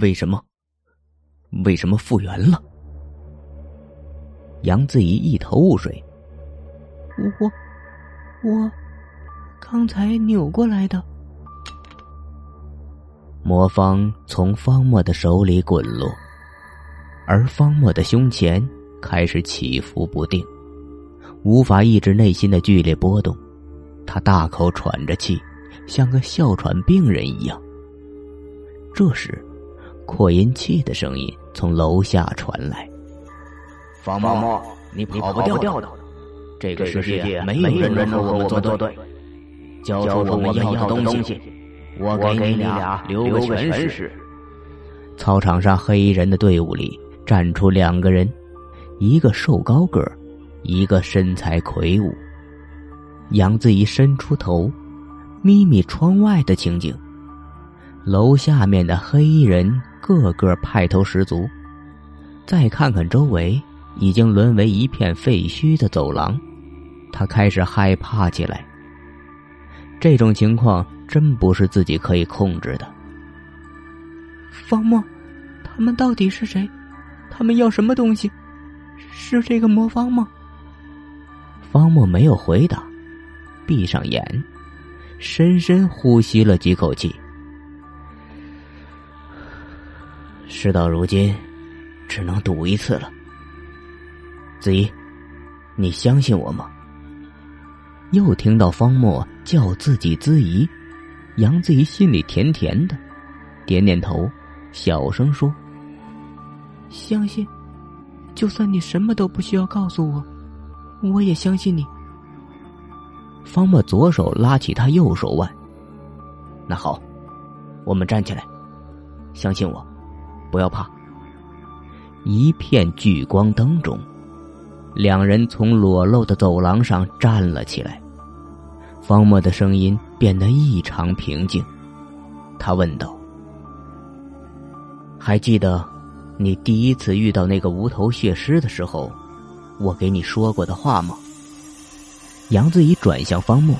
为什么？为什么复原了？杨子怡一头雾水。我，我，刚才扭过来的。魔方从方墨的手里滚落，而方墨的胸前开始起伏不定，无法抑制内心的剧烈波动。他大口喘着气，像个哮喘病人一样。这时，扩音器的声音从楼下传来：“方墨，你跑不掉的。这个世界没有人能和我们作对。交出我们要的东西，我给你俩留个全尸。”操场上黑衣人的队伍里站出两个人，一个瘦高个儿，一个身材魁梧。杨子怡伸出头，眯眯窗外的情景。楼下面的黑衣人个个派头十足。再看看周围，已经沦为一片废墟的走廊，他开始害怕起来。这种情况真不是自己可以控制的。方墨，他们到底是谁？他们要什么东西？是这个魔方吗？方墨没有回答。闭上眼，深深呼吸了几口气。事到如今，只能赌一次了。子怡，你相信我吗？又听到方墨叫自己子怡，杨子怡心里甜甜的，点点头，小声说：“相信，就算你什么都不需要告诉我，我也相信你。”方墨左手拉起他右手腕。那好，我们站起来，相信我，不要怕。一片聚光灯中，两人从裸露的走廊上站了起来。方墨的声音变得异常平静，他问道：“还记得你第一次遇到那个无头血尸的时候，我给你说过的话吗？”杨子怡转向方木，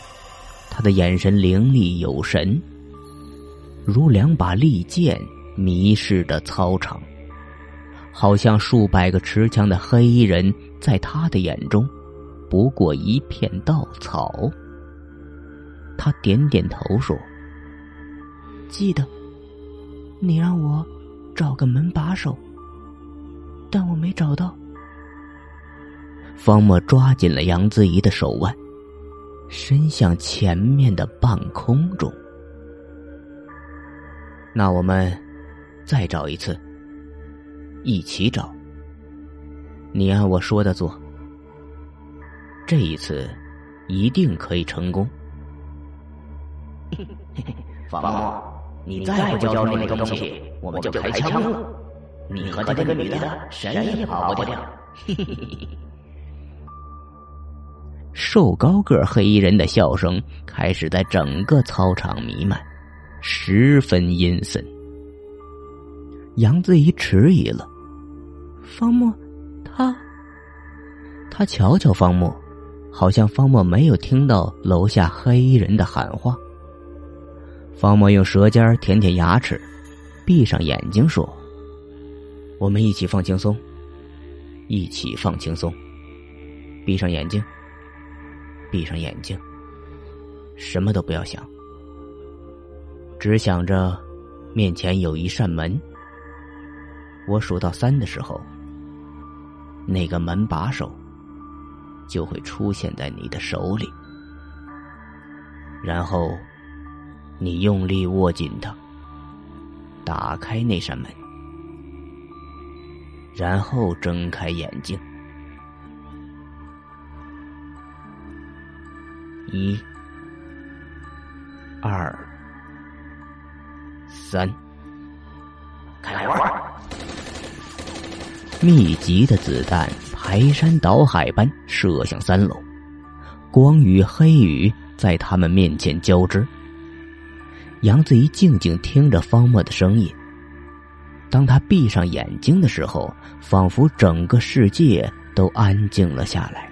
他的眼神凌厉有神，如两把利剑迷失的操场，好像数百个持枪的黑衣人在他的眼中不过一片稻草。他点点头说：“记得，你让我找个门把手，但我没找到。”方墨抓紧了杨子怡的手腕，伸向前面的半空中。那我们再找一次，一起找。你按我说的做，这一次一定可以成功。方墨，你再不交出那个东西，我们就开枪了。你和这个女的谁也跑不掉。嘿嘿嘿。瘦高个黑衣人的笑声开始在整个操场弥漫，十分阴森。杨子怡迟疑了，方墨，他，他瞧瞧方墨，好像方墨没有听到楼下黑衣人的喊话。方墨用舌尖舔舔牙齿，闭上眼睛说：“我们一起放轻松，一起放轻松，闭上眼睛。”闭上眼睛，什么都不要想，只想着面前有一扇门。我数到三的时候，那个门把手就会出现在你的手里，然后你用力握紧它，打开那扇门，然后睁开眼睛。一、二、三，开玩！密集的子弹排山倒海般射向三楼，光与黑雨在他们面前交织。杨子怡静静听着方墨的声音。当他闭上眼睛的时候，仿佛整个世界都安静了下来。